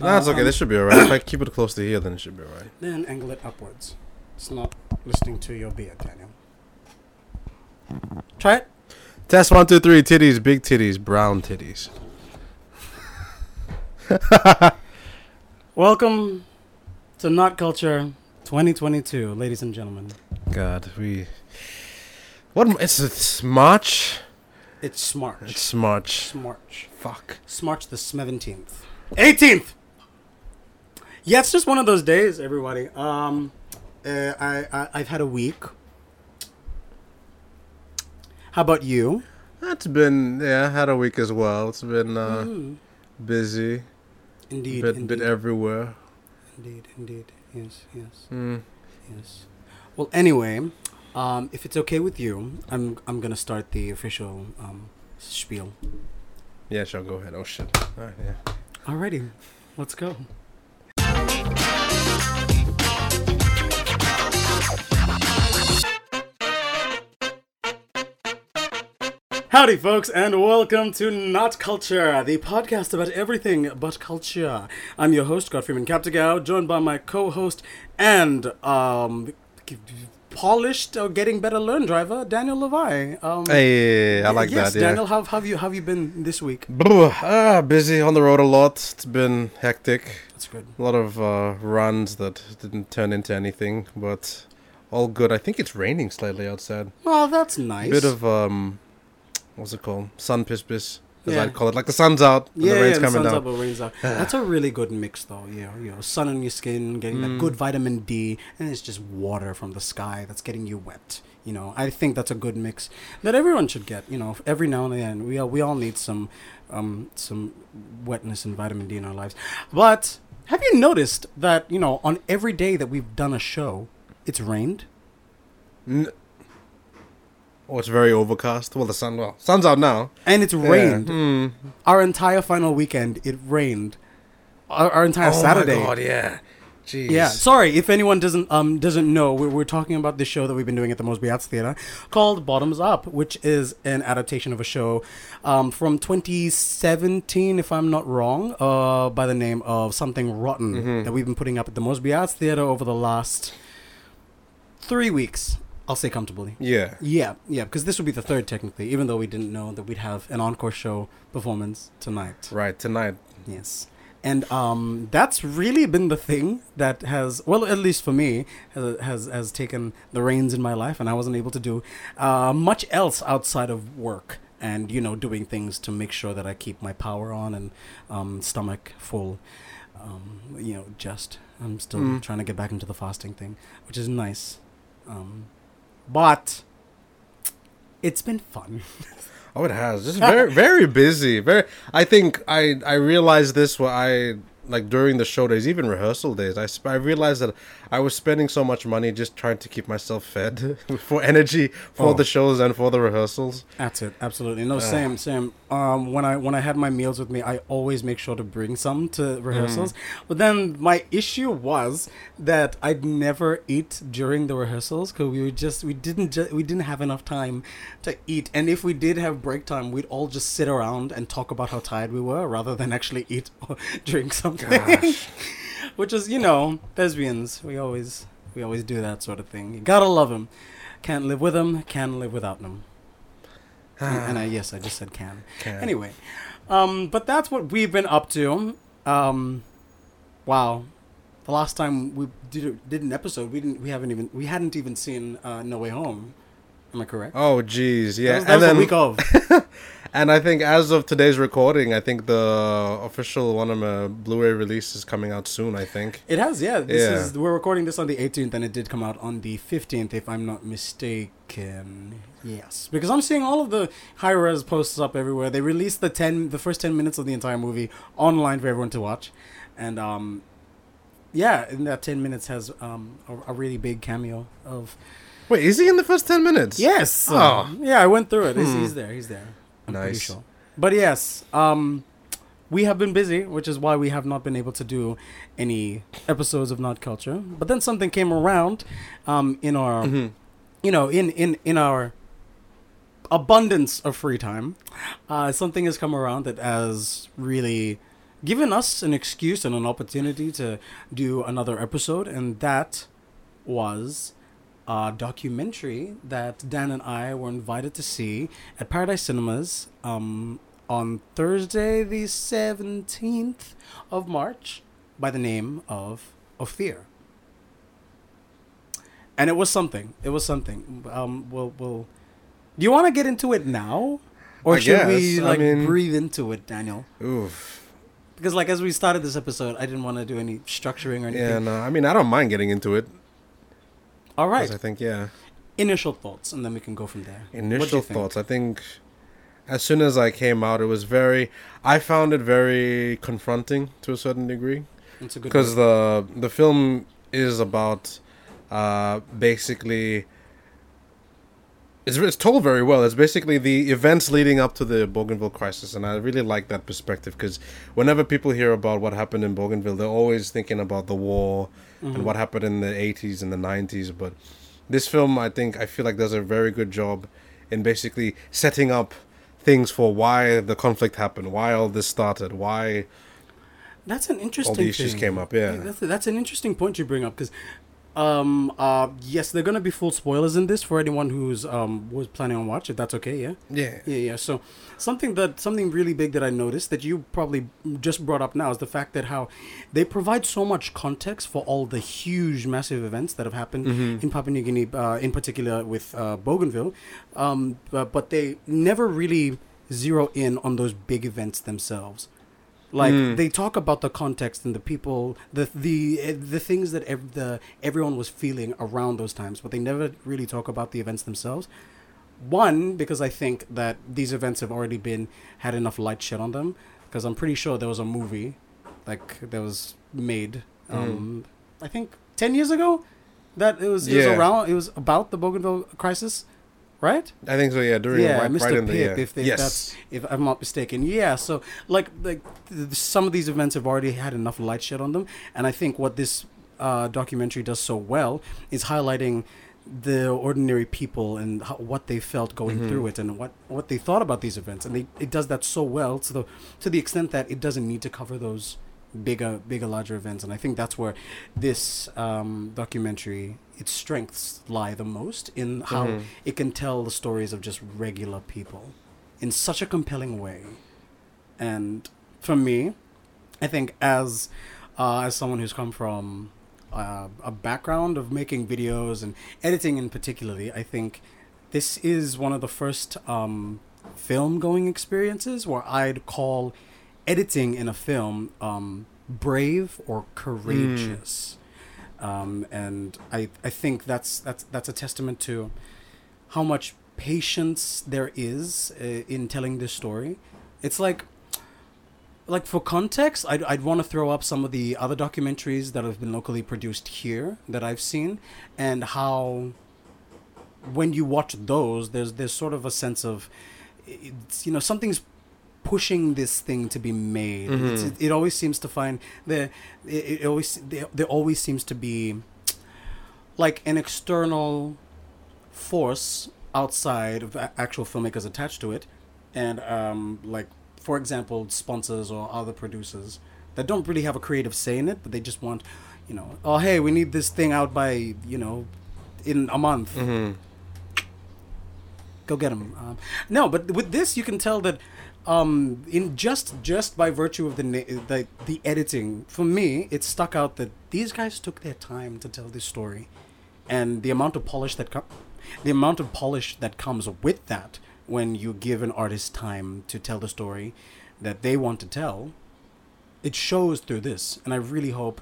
That's I, okay. um, This should be alright. If I keep it close to here, then it should be alright. Then angle it upwards. It's not listening to your beard, Daniel. Try it. Test one, two, three. Titties, big titties, brown titties. Welcome to Not Culture 2022, ladies and gentlemen. God, we. What? It's, it's March. It's Smarch. It's March. Smarch. Fuck. Smarch the 17th. 18th! Yeah, it's just one of those days, everybody. Um, uh, I, I, I've had a week. How about you? It's been yeah. I had a week as well. It's been uh, Mm. busy. Indeed, bit indeed, bit everywhere. indeed, indeed. Yes, yes, Mm. yes. Well, anyway, um, if it's okay with you, I'm I'm gonna start the official um, spiel. Yeah, sure. Go ahead. Oh shit. Alright, yeah. Alrighty, let's go. Howdy, folks, and welcome to Not Culture, the podcast about everything but culture. I'm your host, Godfreyman Captigao, joined by my co-host and um, polished or getting better learn driver, Daniel Levi. Um, Hey, I like yes, that. Yeah. Daniel, how how have you how have you been this week? Ah, busy on the road a lot. It's been hectic. That's good. A lot of uh, runs that didn't turn into anything, but all good. I think it's raining slightly outside. Oh, that's nice. Bit of um, what's it called? Sun piss piss, as Yeah. I call it. Like the sun's out, and yeah, the rain's yeah, the coming sun's down. up or rains out. That's a really good mix, though. Yeah, you know, sun on your skin, getting that Mm. good vitamin D, and it's just water from the sky that's getting you wet. You know, I think that's a good mix that everyone should get. You know, every now and then we all we all need some um some wetness and vitamin D in our lives. But have you noticed that you know on every day that we've done a show, it's rained? N- oh, it's very overcast. Well, the sun. Well, sun's out now. And it's rained. Yeah. Hmm. Our entire final weekend, it rained. Our, our entire oh Saturday. my god! Yeah. Jeez. Yeah, sorry if anyone doesn't um doesn't know. We're, we're talking about the show that we've been doing at the Mosby Arts Theater called Bottoms Up, which is an adaptation of a show um, from 2017, if I'm not wrong, uh, by the name of Something Rotten Mhm. that we've been putting up at the Mosby Arts Theater over the last three weeks. I'll say comfortably. Yeah. Yeah, yeah, because this would be the third technically, even though we didn't know that we'd have an encore show performance tonight. Right. Tonight. Yes. And um, that's really been the thing that has, well, at least for me, has, has has taken the reins in my life, and I wasn't able to do uh, much else outside of work and you know doing things to make sure that I keep my power on and um, stomach full. Um, you know, just I'm still Mm. trying to get back into the fasting thing, which is nice. Um, but it's been fun. Oh, it has. Just very, very busy. Very. I think I I realized this when I like during the show days, even rehearsal days. I sp- I realized that I was spending so much money just trying to keep myself fed for energy for Oh. the shows and for the rehearsals. That's it. Absolutely. No, Ah. same, same. Um, when I when I had my meals with me, I always make sure to bring some to rehearsals. But then my issue was that I'd never eat during the rehearsals because we were just we didn't ju- we didn't have enough time to eat. And if we did have break time, we'd all just sit around and talk about how tired we were rather than actually eat or drink something. Gosh. Which is, you know, lesbians. We always we always do that sort of thing. You gotta love them. Can't live with them. Can't live without them. and, and I yes, I just said can. Can. Anyway, um, but that's what we've been up to. Um, wow, the last time we did did an episode, we didn't we haven't even we hadn't even seen uh, No Way Home. Am I correct? Oh, That yeah. was, that and then, the week of. and I think as of today's recording, I think the official one of my Blu-ray release is coming out soon. I think. It has, yeah. This Yeah. is we're recording this on the 18th, and it did come out on the 15th, if I'm not mistaken. Yes, because I'm seeing all of the high res posts up everywhere. They released the 10, the first 10 minutes of the entire movie online for everyone to watch, and um, yeah, in that 10 minutes has um a, a really big cameo of Wait, is he in the first ten minutes? yes, Oh. uh, yeah. I went through it. He's, Hmm. he's there. He's there. I'm pretty Nice. sure. But yes, um, we have been busy, which is why we have not been able to do any episodes of Not Culture. But then something came around, um, in our, Mhm. you know, in in in our abundance of free time. Uh, something has come around that has really given us an excuse and an opportunity to do another episode, and that was a documentary that Dan and I were invited to see at Paradise Cinemas um, on Thursday, the 17th of March, by the name of Of Fear. And it was something. It was something. Um, we'll, we'll, do you want to get into it now? Or I should we guess. I like mean- breathe into it, Daniel? Oof. Because like as we started this episode, I didn't want to do any structuring or anything. Yeah, no, I mean, I don't mind getting into it. All right. I think, yeah. Initial thoughts, and then we can go from there. What do you Initial think? thoughts. I think as soon as I came out, it was very. I found it very confronting to a certain degree It's a good because the the film is about uh, basically. It's, it's told very well. It's basically the events leading up to the Bougainville crisis, and I really like that perspective because whenever people hear about what happened in Bougainville, they're always thinking about the war Mm-hmm. and what happened in the 80s and the 90s. But this film, I think, I feel like does a very good job in basically setting up things for why the conflict happened, why all this started, why That's an interesting. all the issues thing. came up. Yeah. That's, that's an interesting point you bring up because, um, uh, yes, they're gonna be full spoilers in this for anyone who's um was planning on watch. If that's okay, yeah. Yeah. Yeah, yeah. So something that something really big that I noticed that you probably just brought up now is the fact that how they provide so much context for all the huge, massive events that have happened Mm-hmm. in Papua New Guinea, uh, in particular with uh, Bougainville, um, but, but they never really zero in on those big events themselves. Like Mm. they talk about the context and the people, the the the things that ev- the everyone was feeling around those times, but they never really talk about the events themselves. One, because I think that these events have already been had enough light shed on them. Because I'm pretty sure there was a movie, like that was made, um, I think ten years ago, that it was it was around. It was about the Bougainville crisis, right? I think so. Yeah. During yeah, right, Mr. right in the Pip, yeah. if, they, yes. that's if I'm not mistaken. Yeah, so like like some of these events have already had enough light shed on them, and I think what this uh, documentary does so well is highlighting the ordinary people and how, what they felt going Mhm. through it and what what they thought about these events, and they it does that so well to the to the extent that it doesn't need to cover those bigger bigger larger events and i think that's where this um, documentary its strengths lie the most in how Mhm. it can tell the stories of just regular people in such a compelling way. And for me, I think as uh, as someone who's come from uh, a background of making videos and editing in particularly, I think this is one of the first um, film going experiences where I'd call editing in a film um, brave or courageous. Um, and I, I think that's that's that's a testament to how much patience there is uh, in telling this story. It's like like for context, I'd, I'd want to throw up some of the other documentaries that have been locally produced here that I've seen and how when you watch those there's there's sort of a sense of it's you know something's pushing this thing to be made. It's, it, it always seems to find the it, it always there, there always seems to be like an external force outside of actual filmmakers attached to it. And um like for example sponsors or other producers that don't really have a creative say in it but they just want you know oh hey we need this thing out by you know in a month. Mhm. Go get them. Um, no, but with this, you can tell that um, in just just by virtue of the, na- the the editing, for me, it stuck out that these guys took their time to tell this story, and the amount of polish that com- the amount of polish that comes with that when you give an artist time to tell the story that they want to tell, it shows through this, and I really hope.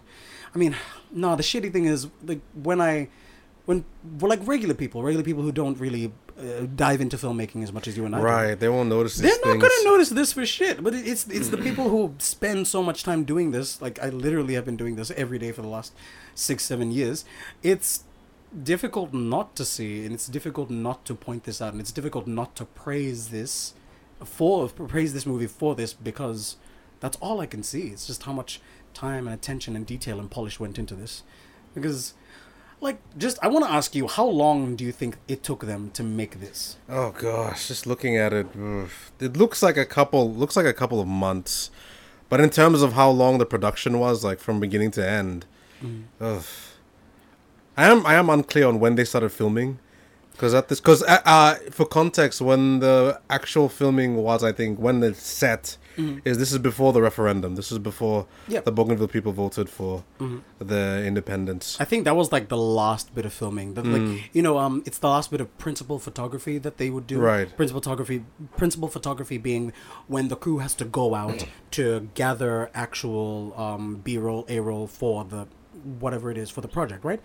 I mean, no, the shitty thing is like when I when we're like regular people, regular people who don't really uh, dive into filmmaking as much as you and I. do. Right. They won't notice these They're not things. gonna notice this for shit. But it's it's the people who spend so much time doing this. Like I literally have been doing this every day for the last six seven years. It's difficult not to see, and it's difficult not to point this out, and it's difficult not to praise this for praise this movie for this because that's all I can see. It's just how much time and attention and detail and polish went into this. Because, like, just I want to ask you, how long do you think it took them to make this? Oh gosh, just looking at it, it looks like a couple looks like a couple of months. But in terms of how long the production was, like from beginning to end, Mm. ugh. I am I am unclear on when they started filming, because at this because uh, uh, for context, when the actual filming was, I think when the set is this is before the referendum. This is before Mm-hmm. Yep. the Bougainville people voted for Mhm. the independence. I think that was like the last bit of filming. That, Mm. Like you know, um, it's the last bit of principal photography that they would do. Right. Principal photography. Principal photography being when the crew has to go out to gather actual um, B-roll, A-roll for the whatever it is for the project, right?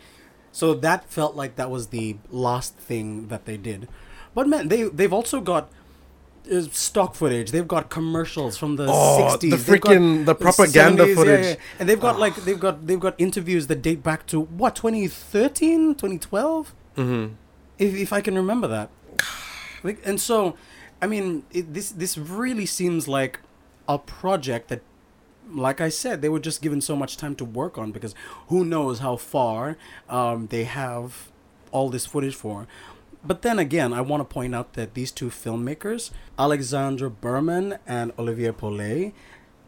So that felt like that was the last thing that they did. But man, they they've also got uh, stock footage. They've got commercials from the Oh, 60s. the freaking- the propaganda 70s, footage. yeah. And they've got like they've got they've got interviews that date back to what 2013, 2012, Mm-hmm. if if I can remember that. Like, and so, I mean, it, this this really seems like a project that, like I said, they were just given so much time to work on because who knows how far um, they have all this footage for. But then again, I want to point out that these two filmmakers, Alexandra Berman and Olivier Pollet,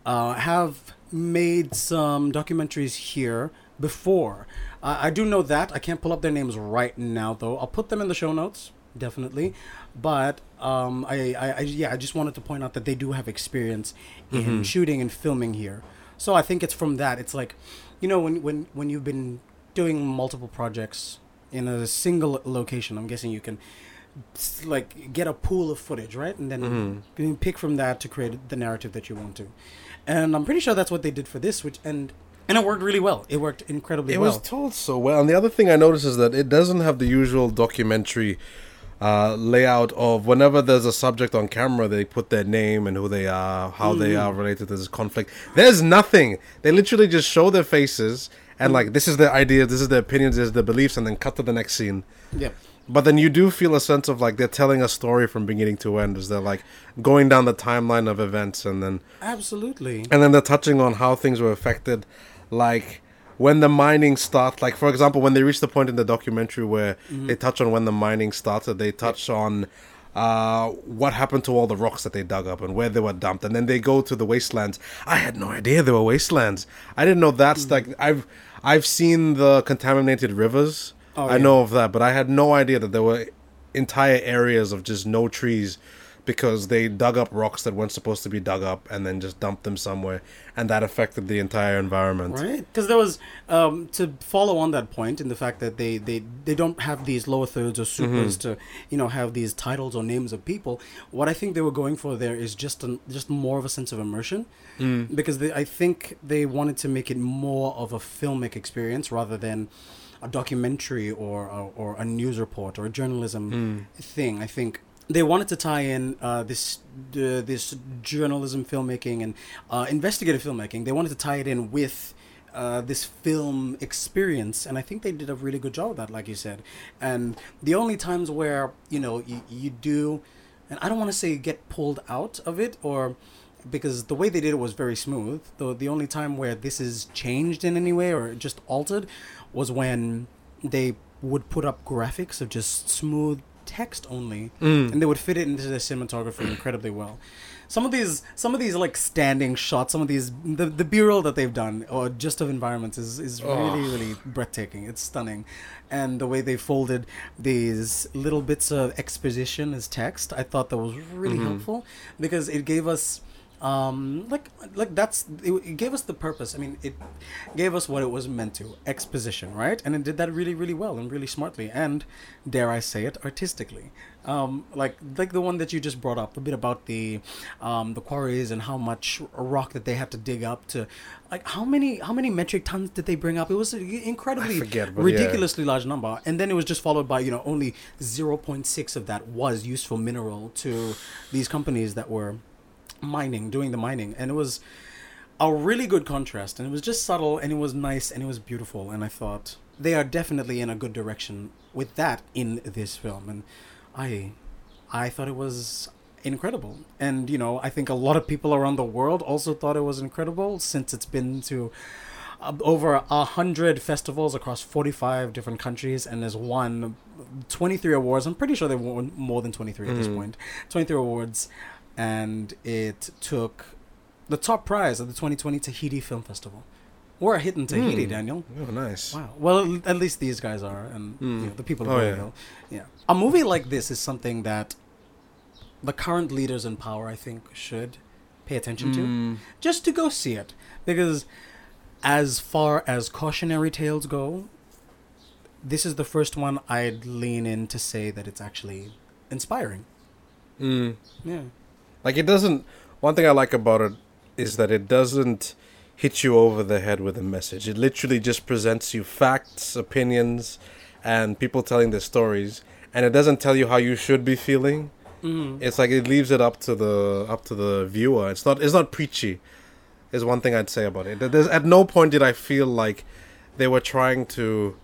uh, have made some documentaries here before. I do know that. I can't pull up their names right now, though. I'll put them in the show notes, definitely. But um, I, I, I, yeah, I just wanted to point out that they do have experience in shooting and filming here. So I think it's from that. It's like, you know, when when when you've been doing multiple projects in a single location, I'm guessing you can like get a pool of footage, right? And then Mhm. you can pick from that to create the narrative that you want to. And I'm pretty sure that's what they did for this, which and and it worked really well. It worked incredibly It well. It was told so well. And the other thing I noticed is that it doesn't have the usual documentary uh, layout of whenever there's a subject on camera, they put their name and who they are, how they are related to this conflict. There's nothing. They literally just show their faces and like this is their idea, this is their opinions, this is their beliefs, and then cut to the next scene. yeah. But then you do feel a sense of like they're telling a story from beginning to end. Is they're like going down the timeline of events and then Absolutely. and then they're touching on how things were affected like when the mining starts like for example when they reach the point in the documentary where they touch on when the mining started they touch on uh, what happened to all the rocks that they dug up and where they were dumped. And then they go to the wastelands. I had no idea there were wastelands. I didn't know that's like i've i've seen the contaminated rivers. Oh, i yeah. know of that but i had no idea that there were entire areas of just no trees because they dug up rocks that weren't supposed to be dug up and then just dumped them somewhere and that affected the entire environment. Right, because there was um, to follow on that point in the fact that they, they, they don't have these lower thirds or supers mm-hmm. to you know have these titles or names of people. What I think they were going for there is just an, just more of a sense of immersion, mm. because they, I think they wanted to make it more of a filmic experience rather than a documentary or or, or a news report or a journalism mm. thing. I think they wanted to tie in uh, this uh, this journalism filmmaking and uh, investigative filmmaking. They wanted to tie it in with uh, this film experience, and I think they did a really good job of that, like you said. And the only times where you know you, you do, and I don't want to say get pulled out of it or because the way they did it was very smooth. Though the only time where this is changed in any way or just altered was when they would put up graphics of just smooth text only, mm. and they would fit it into the cinematography incredibly well. Some of these, some of these like standing shots, some of these the the b-roll that they've done or just of environments is is oh. really really breathtaking. It's stunning, and the way they folded these little bits of exposition as text, I thought that was really mm-hmm. helpful because it gave us um like like that's it, it gave us the purpose. I mean it gave us what it was meant to exposition right? And it did that really really well and really smartly and dare i say it artistically. Um like like the one that you just brought up a bit about the um the quarries and how much rock that they had to dig up to like how many how many metric tons did they bring up? It was incredibly forget, but yeah. ridiculously large number. And then it was just followed by you know only 0.6 of that was useful mineral to these companies that were mining, doing the mining, and it was a really good contrast. And it was just subtle, and it was nice, and it was beautiful. And I thought they are definitely in a good direction with that in this film, and I, I thought it was incredible. And you know, I think a lot of people around the world also thought it was incredible since it's been to uh, over a hundred festivals across 45 different countries and has won 23 awards. I'm pretty sure they won more than 23 at this point. 23 awards, and it took the top prize at the 2020 Tahiti Film Festival. We're a hit in Tahiti, Hmm. Daniel. Oh, nice. Wow. Well, at least these guys are, and Mm. you know, the people of Oh, oh, yeah. yeah. A movie like this is something that the current leaders in power, I think, should pay attention to, Mm. just to go see it, because as far as cautionary tales go, this is the first one I'd lean in to say that it's actually inspiring. Mm. Yeah. Like it doesn't. One thing I like about it is that it doesn't hit you over the head with a message. It literally just presents you facts, opinions, and people telling their stories, and it doesn't tell you how you should be feeling. Mm. It's like it leaves it up to the up to the viewer. It's not it's not preachy. Is one thing I'd say about it. There's, at no point did I feel like they were trying to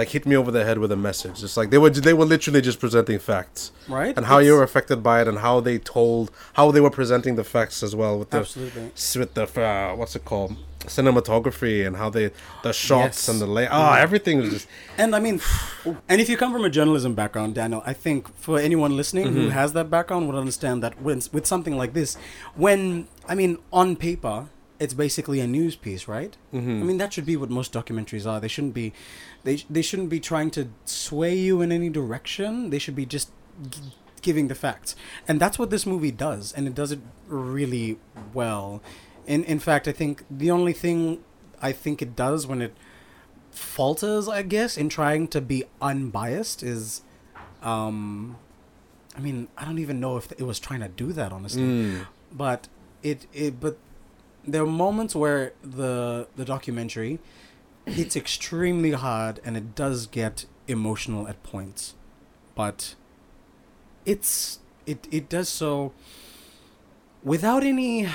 like hit me over the head with a message. It's like they were they were literally just presenting facts Right. and how you were affected by it and how they told how they were presenting the facts as well with the absolutely. with the uh, what's it called cinematography and how they the shots Yes. and the lay ah everything was just And I mean, and if you come from a journalism background, Daniel, I think for anyone listening Mm-hmm. who has that background would understand that when, with something like this, when, I mean, on paper, it's basically a news piece, right? Mm-hmm. I mean, that should be what most documentaries are. They shouldn't be, they, they shouldn't be trying to sway you in any direction. They should be just g- giving the facts. And that's what this movie does, and it does it really well. In, in fact, I think the only thing I think it does when it falters, I guess, in trying to be unbiased is, um, I mean, I don't even know if it was trying to do that, honestly. Mm. But it, it, but there are moments where the the documentary hits extremely hard, and it does get emotional at points, but it's it it does so without any.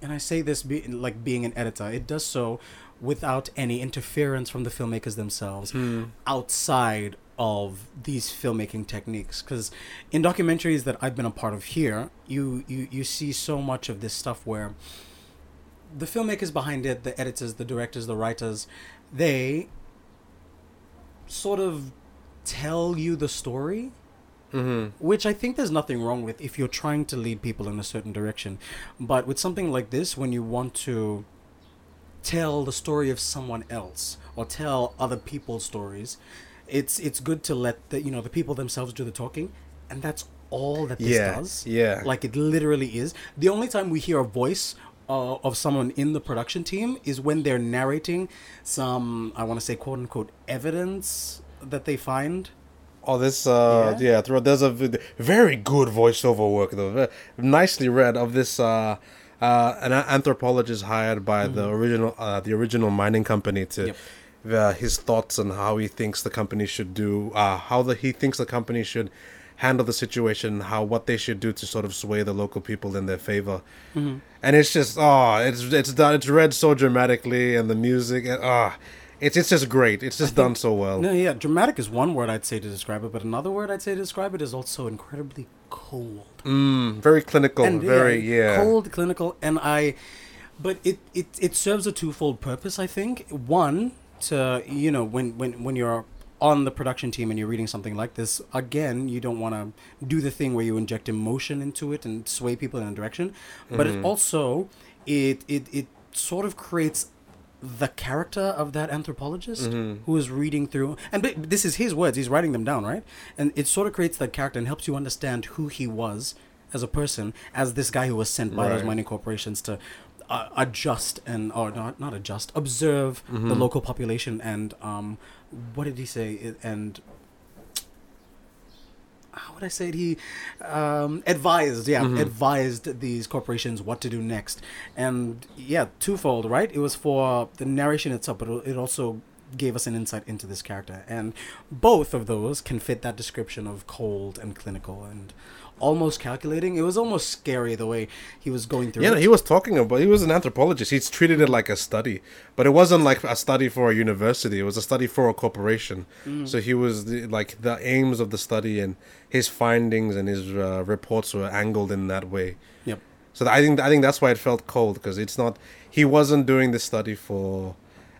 And I say this be, like being an editor, it does so without any interference from the filmmakers themselves Mm. outside of these filmmaking techniques because in documentaries that i've been a part of here you, you you see so much of this stuff where the filmmakers behind it the editors the directors the writers they sort of tell you the story Mm-hmm. which I think there's nothing wrong with if you're trying to lead people in a certain direction. But with something like this, when you want to tell the story of someone else or tell other people's stories, it's it's good to let the you know the people themselves do the talking, and that's all that this Yeah, does. yeah. like it literally is. The only time we hear a voice. Uh, of someone in the production team is when they're narrating some, I want to say, quote unquote, evidence that they find Oh, this uh Yeah? yeah, there's a very good voiceover work though, nicely read of this uh uh an anthropologist hired by the original uh the original mining company to Yep. Uh, his thoughts on how he thinks the company should do uh how the he thinks the company should handle the situation how what they should do to sort of sway the local people in their favor and it's just oh it's it's done it's read so dramatically and the music and ah it's it's just great it's just done so well No, yeah, dramatic is one word I'd say to describe it, but another word I'd say to describe it is also incredibly cold. mm, very clinical very yeah, cold, clinical, and I. But it, it it serves a twofold purpose. I think one to you know when when when you're on the production team and you're reading something like this again you don't want to do the thing where you inject emotion into it and sway people in a direction. But it mm-hmm. also it it it sort of creates the character of that anthropologist mm-hmm. who is reading through and but this is his words he's writing them down right? And it sort of creates that character and helps you understand who he was as a person as this guy who was sent by those mining corporations to uh, adjust and or not not adjust observe Mm-hmm. the local population and um what did he say and how would I say it? He um, advised, yeah, Mm-hmm. advised these corporations what to do next, and yeah, twofold, right? It was for the narration itself, but it also gave us an insight into this character, and both of those can fit that description of cold and clinical and almost calculating. It was almost scary the way he was going through. Yeah, it. he was talking about. He was an anthropologist. He's treated it like a study, but it wasn't like a study for a university. It was a study for a corporation. Mm. So he was the, like the aims of the study and his findings and his uh, reports were angled in that way. Yep. So I think I think that's why it felt cold because it's not. He wasn't doing this study for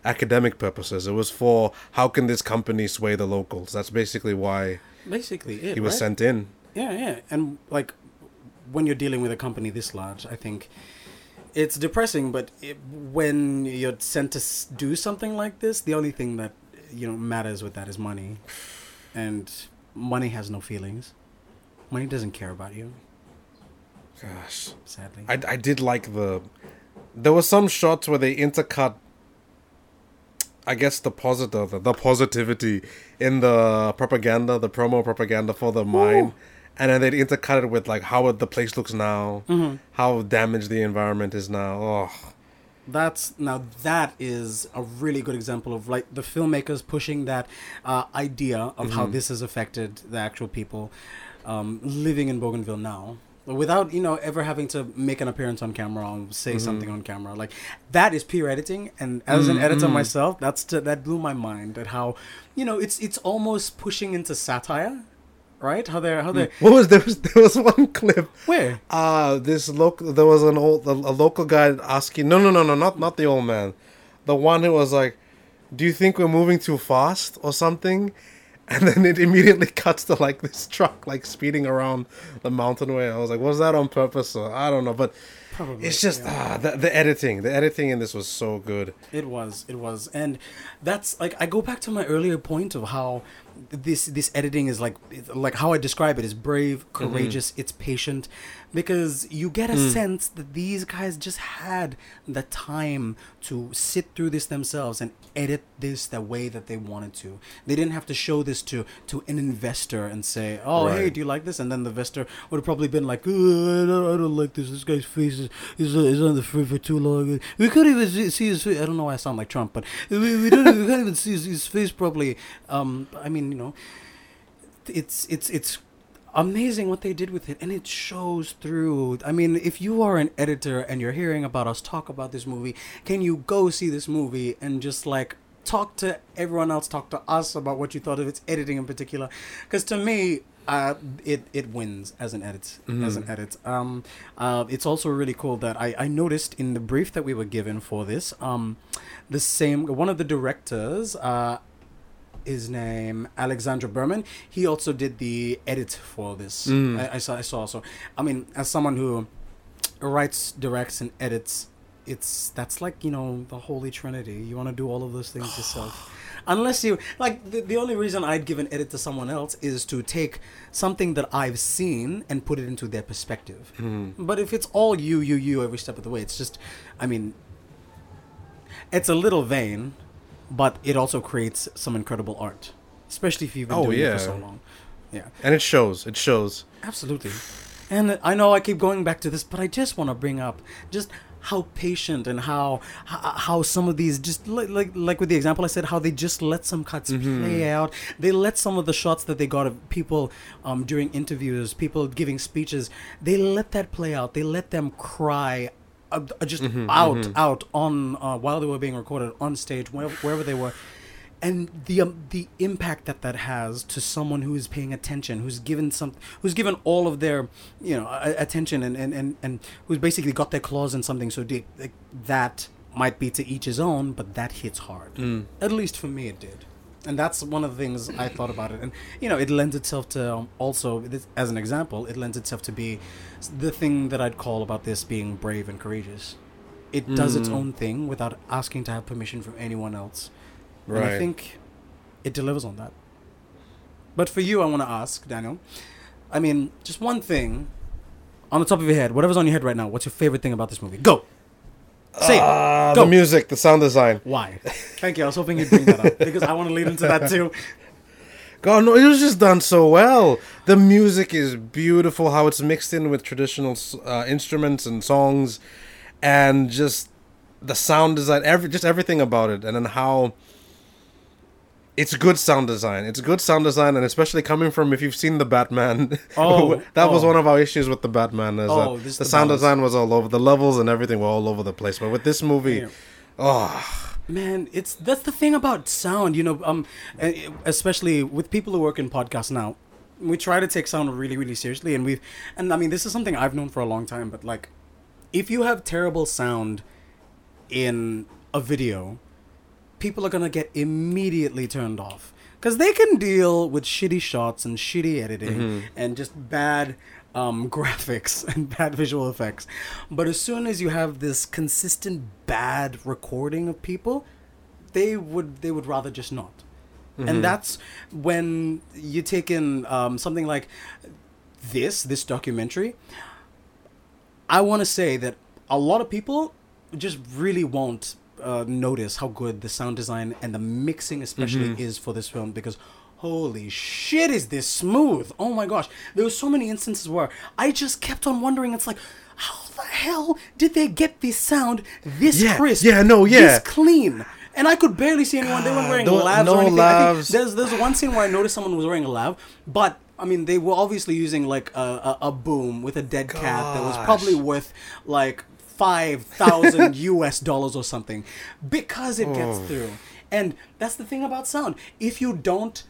academic purposes. It was for how can this company sway the locals. That's basically why Basically, it, he was right? sent in. Yeah, yeah, and like when you're dealing with a company this large, I think it's depressing, but it, when you're sent to do something like this, the only thing that you know matters with that is money, and money has no feelings. Money doesn't care about you. Gosh, Sadly, I, I did like the. There were some shots where they intercut. I guess the positive, the, the positivity in the propaganda, the promo propaganda for the mine, Ooh. And then they'd intercut it with like how the place looks now, Mhm. how damaged the environment is now. Oh, That's now that is a really good example of like the filmmakers pushing that uh, idea of how this has affected the actual people um, living in Bougainville now, without you know ever having to make an appearance on camera or say something on camera. Like that is peer editing, and as an editor myself, that's to, that blew my mind at how you know it's it's almost pushing into satire, right? How they're how they what was there was there was one clip where Uh this local there was an old a, a local guy asking no no no no not not the old man. The one who was like, Do you think we're moving too fast or something? And then it immediately cuts to like this truck like speeding around the mountain way. I was like, was that on purpose or I don't know, but Probably, it's just yeah. ah the, the editing. The editing in this was so good. It was, it was, and that's like I go back to my earlier point of how this this editing is like like how I describe it is brave, courageous, it's patient, because you get a sense that these guys just had the time to sit through this themselves and edit this the way that they wanted to. They didn't have to show this to to an investor and say, "Oh, hey, do you like this?" And then the investor would have probably been like, "Uh, I, don't, "I don't like this. This guy's face is is, uh, is on the frame for too long. We couldn't even see, see his face. I don't know why I sound like Trump, but we, we don't we can't even see his, his face properly." Um, I mean, you know, it's it's it's amazing what they did with it and it shows through. I mean if you are an editor and you're hearing about us talk about this movie can you go see this movie and just like talk to everyone else talk to us about what you thought of its editing in particular? Because to me uh, it it wins as an edit as an edit. Um, uh, it's also really cool that I, I noticed in the brief that we were given for this, um, the same one of the directors, uh, his name Alexandra Berman. He also did the edit for this. Mm. I, I saw. I saw. So, I mean, as someone who writes, directs, and edits, it's that's like you know the holy trinity. You want to do all of those things yourself. Unless you like the, the only reason I'd give an edit to someone else is to take something that I've seen and put it into their perspective. Mm. But if it's all you, you, you every step of the way, it's just, I mean, it's a little vain, but it also creates some incredible art, especially if you've been Oh, doing it for so long. Yeah, And it shows. It shows. absolutely. And I know I keep going back to this, but I just want to bring up just how patient and how how, how some of these just like, like like with the example I said how they just let some cuts play out. They let some of the shots that they got of people um, during interviews, people giving speeches. They let that play out. They let them cry. Uh, uh, just out, out on uh, while they were being recorded on stage, wherever, wherever they were, and the um, the impact that that has to someone who is paying attention, who's given some, who's given all of their, you know, a- attention, and and and, and who's basically got their claws in something so deep. Like, that might be to each his own, but that hits hard. At least for me, it did. And that's one of the things I thought about it, and you know, it lends itself to um, also, this, as an example, it lends itself to be the thing that I'd call about this being brave and courageous. It does its own thing without asking to have permission from anyone else. And I think it delivers on that. But for you, I want to ask, Daniel. I mean, just one thing on the top of your head, whatever's on your head right now, what's your favorite thing about this movie? Go! Say it. Ah, the music, the sound design. Why? Thank you. I was hoping you'd bring that up because I want to lead into that too. God, no, it was just done so well. The music is beautiful, how it's mixed in with traditional uh, instruments and songs, and just the sound design, every just everything about it, and then how it's good sound design. It's good sound design, and especially coming from if you've seen the Batman. Oh, that was oh. one of our issues with the Batman. Is Oh, the the sound balance. design was all over, the levels and everything were all over the place. But with this movie, Yeah. oh, Man, it's that's the thing about sound, you know, um, eh, especially with people who work in podcasts now. We try to take sound really, really seriously, and we've, and I mean, this is something I've known for a long time. But like, if you have terrible sound in a video, people are gonna get immediately turned off because they can deal with shitty shots and shitty editing and just bad um, graphics and bad visual effects. But as soon as you have this consistent bad recording of people, they would they would rather just not. And that's when you take in um, something like this this documentary. I want to say that a lot of people just really won't uh, notice how good the sound design and the mixing especially is for this film because holy shit is this smooth. Oh my gosh. There were so many instances where i just kept on wondering. It's like how the hell did they get this sound this Yeah, crisp yeah, no, yeah. this clean? And I could barely see anyone. They weren't wearing no- lavs no or anything. I think there's there's one scene where I noticed someone was wearing a lav, but I mean they were obviously using like a, a, a boom with a dead cat that was probably worth like five thousand U.S. dollars or something because it gets Oh. through. And that's the thing about sound. If you don't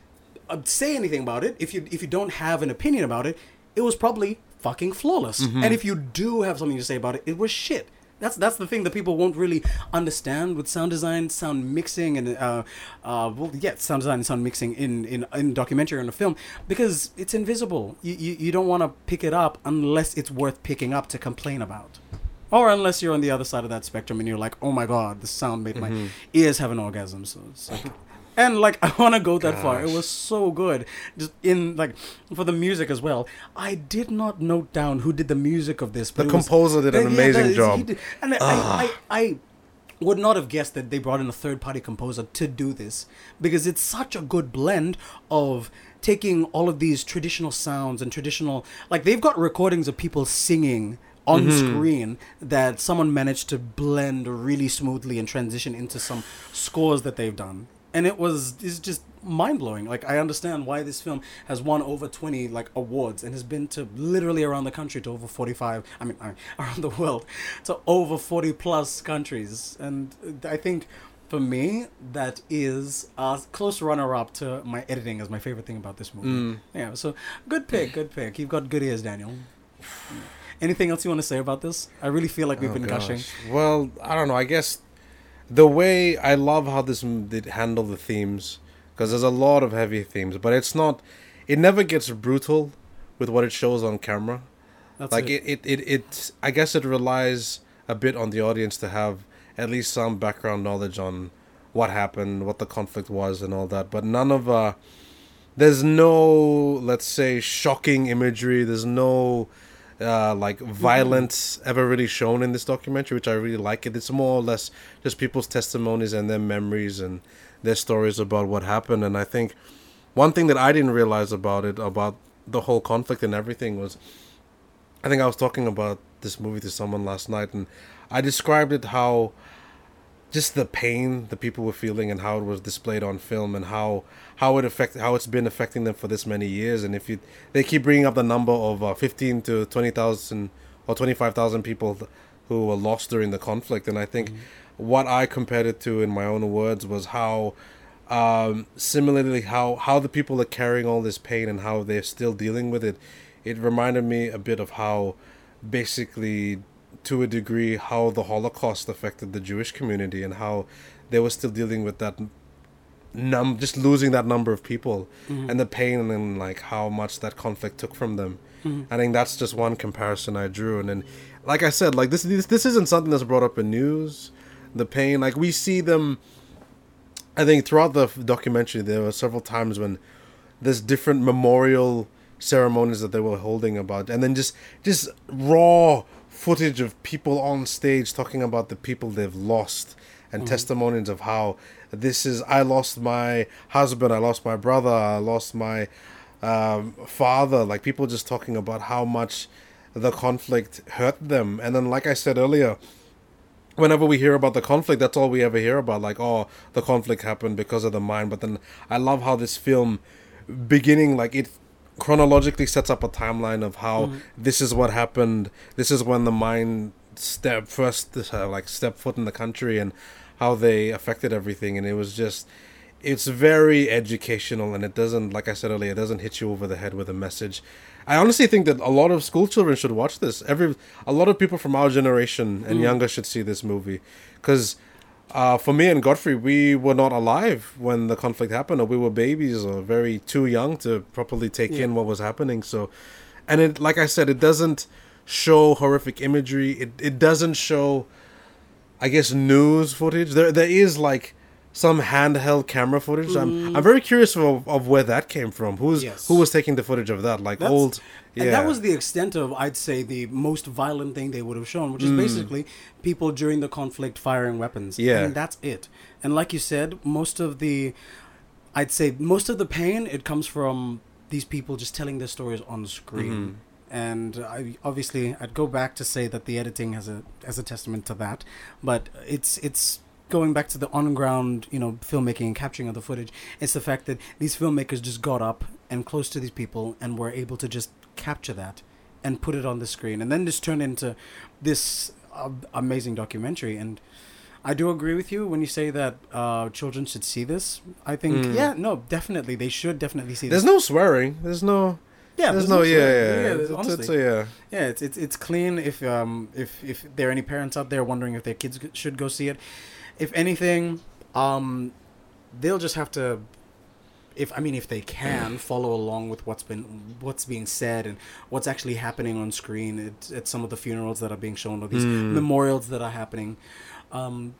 uh, say anything about it, if you if you don't have an opinion about it, it was probably fucking flawless. Mm-hmm. And if you do have something to say about it, it was shit. That's that's the thing that people won't really understand with sound design, sound mixing, and uh, uh, well, yeah, sound design and sound mixing in in in documentary or in a film because it's invisible. You you, you don't want to pick it up unless it's worth picking up to complain about. Or unless you're on the other side of that spectrum and you're like, oh my god, the sound made Mm-hmm. my ears have an orgasm. So it's like, and like I want to go that far. It was so good, just in like for the music as well. I did not note down who did the music of this. But The it was- composer did an Yeah, amazing that job. did- and I, I, I, I would not have guessed that they brought in a third party composer to do this because it's such a good blend of taking all of these traditional sounds and traditional like they've got recordings of people singing on Mm-hmm. screen that someone managed to blend really smoothly and transition into some scores that they've done. And it was it's just mind-blowing. Like i understand why this film has won over 20 like awards and has been to literally around the country to over 45 i mean I- around the world to over 40 plus countries. And i think for me that is a close runner-up to my editing is my favorite thing about this movie. Mm. yeah so good pick good pick. You've got good ears daniel anything else you want to say about this i really feel like we've Oh, been gushing. Well, I don't know. I guess the way I love how this did handle the themes because there's a lot of heavy themes, but it's not. It never gets brutal with what it shows on camera. That's like it. it, it, it, it, I guess it relies a bit on the audience to have at least some background knowledge on what happened, what the conflict was, and all that. But none of uh, there's no, let's say, shocking imagery. There's no uh, like violence ever really shown in this documentary, which I really like. It. It's more or less just people's testimonies and their memories and their stories about what happened. And I think one thing that I didn't realize about it, about the whole conflict and everything, was I think I was talking about this movie to someone last night, and I described it how just the pain the people were feeling and how it was displayed on film and how how it affect how it's been affecting them for this many years. And if you they keep bringing up the number of uh, fifteen to twenty thousand or twenty five thousand people who were lost during the conflict, and I think what I compared it to in my own words was how um, similarly how how the people are carrying all this pain and how they're still dealing with it. It reminded me a bit of how basically to a degree how the holocaust affected the jewish community and how they were still dealing with that num just losing that number of people mm-hmm. and the pain and like how much that conflict took from them. Mm-hmm. I think that's just one comparison i drew. And then like i said like this this, this isn't something that's brought up in news. The pain like we see them I think throughout the documentary there were several times when there's different memorial ceremonies that they were holding about. And then just just raw footage of people on stage talking about the people they've lost and testimonies of how this is I lost my husband, I lost my brother, I lost my um, father like people just talking about how much the conflict hurt them and then like I said earlier whenever we hear about the conflict, that's all we ever hear about. Like, oh, the conflict happened because of the mine. But then I love how this film, beginning, like, it chronologically sets up a timeline of how this is what happened. This is when the mine step first, uh, like, step foot in the country and how they affected everything. And it was just. It's very educational, and it doesn't, like I said earlier, it doesn't hit you over the head with a message. I honestly think that a lot of school children should watch this. Every a lot of people from our generation and younger should see this movie, because uh, for me and Godfrey, we were not alive when the conflict happened, or we were babies or very too young to properly take in what was happening. So, and it like I said, it doesn't show horrific imagery. It it doesn't show, I guess, news footage. There there is like some handheld camera footage. I'm I'm very curious of, of where that came from. Who's Mm. Yes. who was taking the footage of that? Like That's- old, yeah. And that was the extent of, I'd say, the most violent thing they would have shown, which is basically people during the conflict firing weapons. Mm. Yeah. And that's it. And like you said, most of the, I'd say, most of the pain, it comes from these people just telling their stories on screen. Mm-hmm. And I, obviously, I'd go back to say that the editing has a as a testament to that, but it's it's going back to the on ground, you know, filmmaking and capturing of the footage. It's the fact that these filmmakers just got up and close to these people and were able to just capture that and put it on the screen, and then just turn into this uh, amazing documentary. And I do agree with you when you say that uh, children should see this. I think, Mm. yeah, no, definitely, they should definitely see There's this. no swearing. There's no. yeah, there's, no, yeah, swearing. yeah. there's- It's, it's, honestly. yeah. Yeah, it's it's it's clean. If um if if there are any parents out there wondering if their kids should go see it, if anything, um, they'll just have to. If I mean, if they can follow along with what's been what's being said and what's actually happening on screen at, at some of the funerals that are being shown or these Mm. memorials that are happening, um,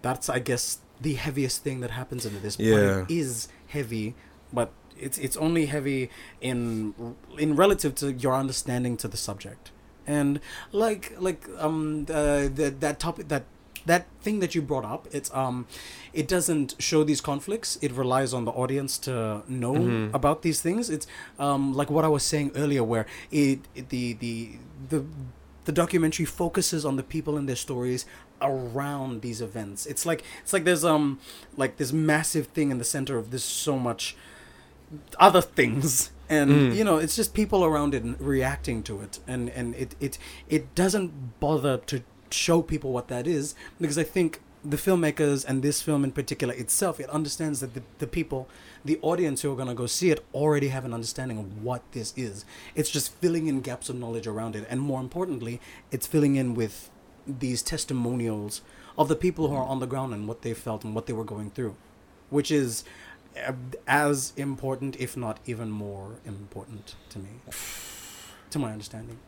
that's I guess the heaviest thing that happens into this. But Yeah. it is heavy, but it's it's only heavy in in relative to your understanding to the subject and like like um uh, that that topic that that thing that you brought up it's um it doesn't show these conflicts. It relies on the audience to know Mhm. about these things. It's um like what i was saying earlier where it, it the the the the documentary focuses on the people and their stories around these events. It's like it's like there's um like this massive thing in the center of this so much other things. And Mm. you know it's just people around it and reacting to it. And and it it it doesn't bother to show people what that is because i think the filmmakers and this film in particular itself it understands that the, the people the audience who are going to go see it already have an understanding of what this is it's just filling in gaps of knowledge around it and more importantly it's filling in with these testimonials of the people who are on the ground and what they felt and what they were going through which is as important, if not even more important to me, to my understanding.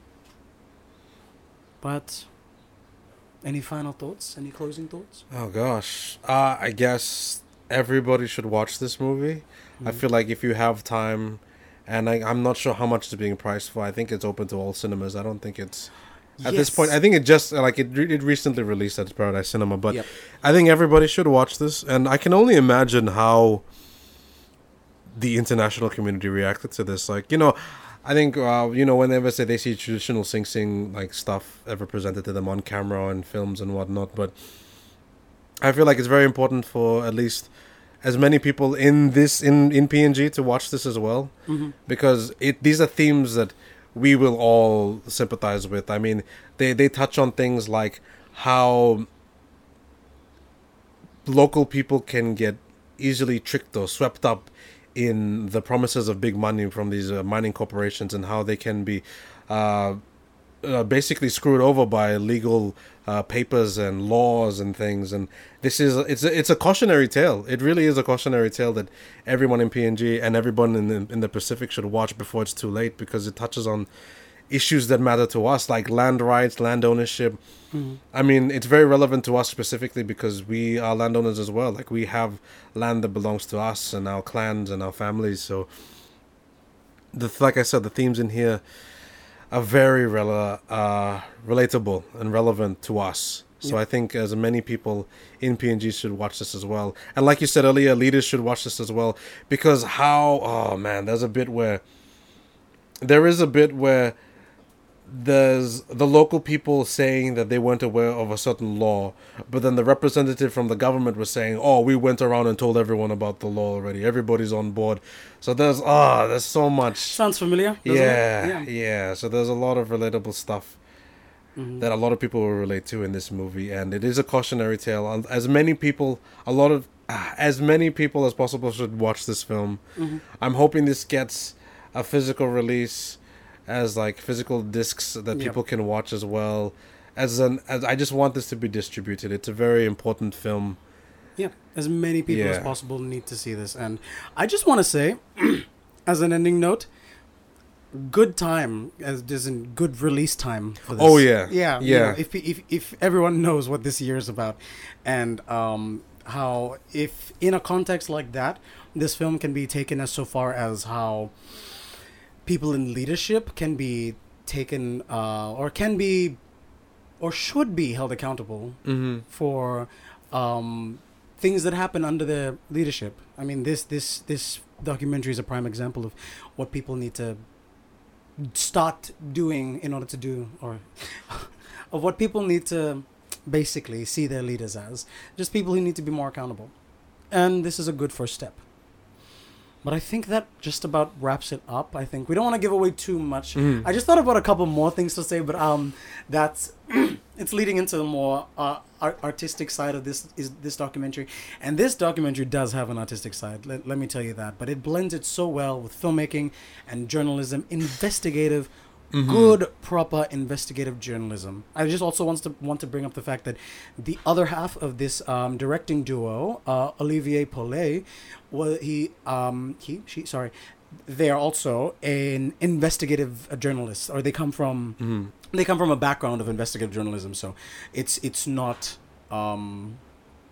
But any final thoughts? Any closing thoughts? Oh gosh. Uh, I guess everybody should watch this movie. I Mhm. feel like if you have time, and I, I'm not sure how much it's being priced for. I think it's open to all cinemas. I don't think it's at this point. I think it just like it. Re- it recently released at Paradise Cinema, but Yep. I think everybody should watch this. And I can only imagine how the international community reacted to this. Like you know. I think uh, you know whenever say they see traditional Sing Sing like stuff ever presented to them on camera and films and whatnot, but I feel like it's very important for at least as many people in this in in PNG to watch this as well Mhm. because it these are themes that we will all sympathize with. I mean, they they touch on things like how local people can get easily tricked or swept up in the promises of big money from these uh, mining corporations and how they can be uh, uh, basically screwed over by legal uh, papers and laws and things. And this is it's a, it's a cautionary tale. It really is a cautionary tale that everyone in PNG and everyone in the, in the Pacific should watch before it's too late because it touches on issues that matter to us like land rights, land ownership. Mhm. I mean, it's very relevant to us specifically because we are landowners as well. Like we have land that belongs to us and our clans and our families. So, the like I said, the themes in here are very rela- uh, relatable and relevant to us. So Yeah. I think as many people in PNG should watch this as well. And like you said earlier, leaders should watch this as well because how? Oh man, there's a bit where there is a bit where there's the local people saying that they weren't aware of a certain law, but then the representative from the government was saying, "Oh, we went around and told everyone about the law already. Everybody's on board." So there's ah, there's so much. Sounds familiar. it? Yeah, yeah, So there's a lot of relatable stuff Mhm. that a lot of people will relate to in this movie, and it is a cautionary tale. As many people, a lot of, ah, as many people as possible should watch this film. Mhm. I'm hoping this gets a physical release as like physical discs that Yep. people can watch as well. As an, as I just want this to be distributed. It's a very important film. Yeah, as many people as possible need to see this. And I just want to say, as an ending note, good time as in good release time for this. Oh, yeah. yeah, you Yeah. know, if if if everyone knows what this year is about, and um, how if in a context like that, this film can be taken as so far as how people in leadership can be taken uh, or can be or should be held accountable Mm-hmm. for um, things that happen under their leadership. I mean, this this this documentary is a prime example of what people need to start doing in order to do, or of what people need to basically see their leaders as. Just people who need to be more accountable, and this is a good first step. But I think that just about wraps it up. I think we don't want to give away too much. Mhm. I just thought about a couple more things to say, but um, that's it's leading into the more uh, art- artistic side of this is this documentary, and this documentary does have an artistic side. Let, let me tell you that. But it blends it so well with filmmaking and journalism, investigative, good proper investigative journalism. I just also wants to want to bring up the fact that the other half of this um, directing duo, uh, Olivier Pollet, was he um, he she sorry. They are also an investigative uh, journalist, or they come from Mm-hmm. they come from a background of investigative journalism so it's it's not um,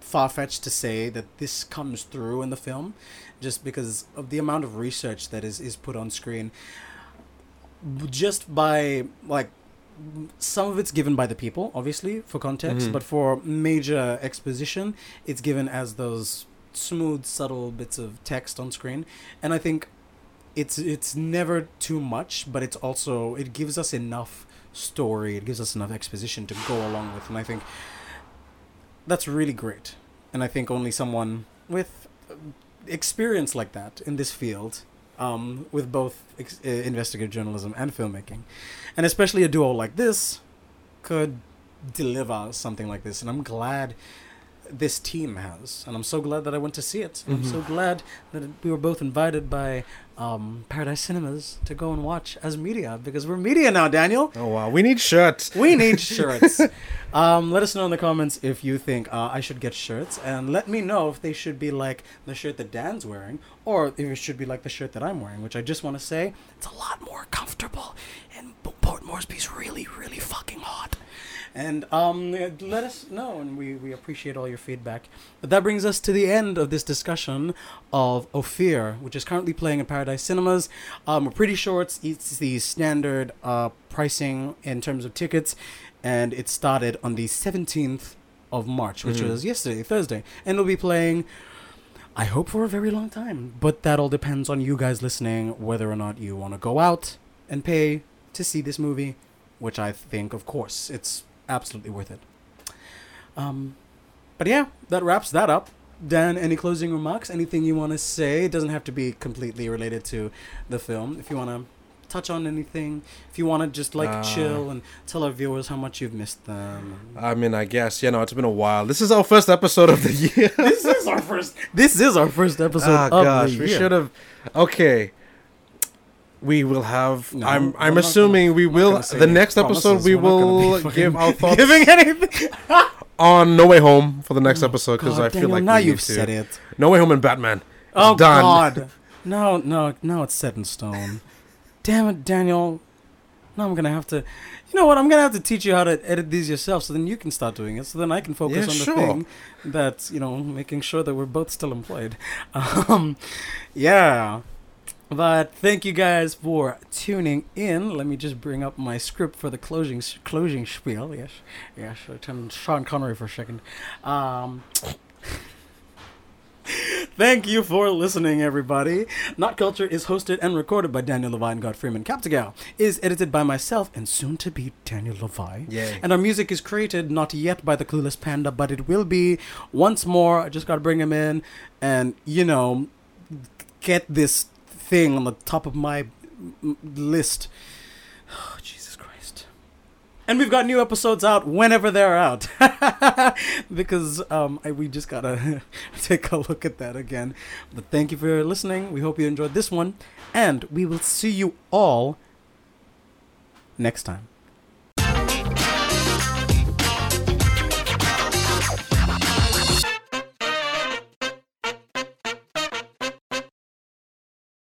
far-fetched to say that this comes through in the film just because of the amount of research that is is put on screen just by like some of it's given by the people obviously for context Mhm. but for major exposition it's given as those smooth subtle bits of text on screen. And i think it's it's never too much but it's also it gives us enough story it gives us enough exposition to go along with. And i think that's really great. And i think only someone with uh, experience like that in this field um, with both ex- uh, investigative journalism and filmmaking. And especially a duo like this could deliver something like this and i'm glad this team has and i'm so glad that i went to see it i'm Mhm. so glad that we were both invited by um, paradise cinemas to go and watch as media because we're media now daniel Oh wow, we need shirts. we need shirts. um, let us know in the comments if you think uh, I should get shirts, and let me know if they should be like the shirt that Dan's wearing, or if it should be like the shirt that I'm wearing. Which I just want to say, it's a lot more comfortable, and Port Moresby's really, really fucking hot. And um, let us know, and we, we appreciate all your feedback. But that brings us to the end of this discussion of Ophir, which is currently playing in Paradise Cinemas. Um, we're pretty sure it's, it's the standard uh, pricing in terms of tickets, and it started on the 17th of March, which Mhm. was yesterday, Thursday, and it'll be playing. I hope for a very long time, but that all depends on you guys listening whether or not you want to go out and pay to see this movie, which I think, of course, it's absolutely worth it. Um, but yeah, that wraps that up. Dan, any closing remarks? Anything you want to say? It doesn't have to be completely related to the film. If you want to touch on anything, if you want to just like Uh, chill and tell our viewers how much you've missed them. I mean, I guess you know it's been a while. This is our first episode of the year. this is our first. This is our first episode Ah, of gosh, the we should have. Okay, we will have. No, I'm. I'm assuming we will. The next episode, we We're not gonna be will give our thoughts giving anything. on No Way Home for the next episode because I feel like now we you've to. said it. No Way Home and Batman. It's Oh done. God! No, no, no! It's set in stone. Damn it, Daniel! Now I'm gonna have to. You know what? I'm gonna have to teach you how to edit these yourself, so then you can start doing it. So then I can focus Yeah, on the sure. thing that's you know making sure that we're both still employed. Um, yeah. But thank you guys for tuning in. Let me just bring up my script for the closing closing spiel. Yes, yes. I turned Sean Connery for a second. Um, Thank you for listening, everybody. Not Culture is hosted and recorded by Daniel Levi and God Freeman. Captagal is edited by myself and soon to be Daniel Levi. Yay. And our music is created not yet by the Clueless Panda, but it will be once more. I just got to bring him in and, you know, get this thing on the top of my list. Oh, Jesus Christ. And we've got new episodes out whenever they're out. because um, I, we just got to take a look at that again. But thank you for listening. We hope you enjoyed this one. And we will see you all next time.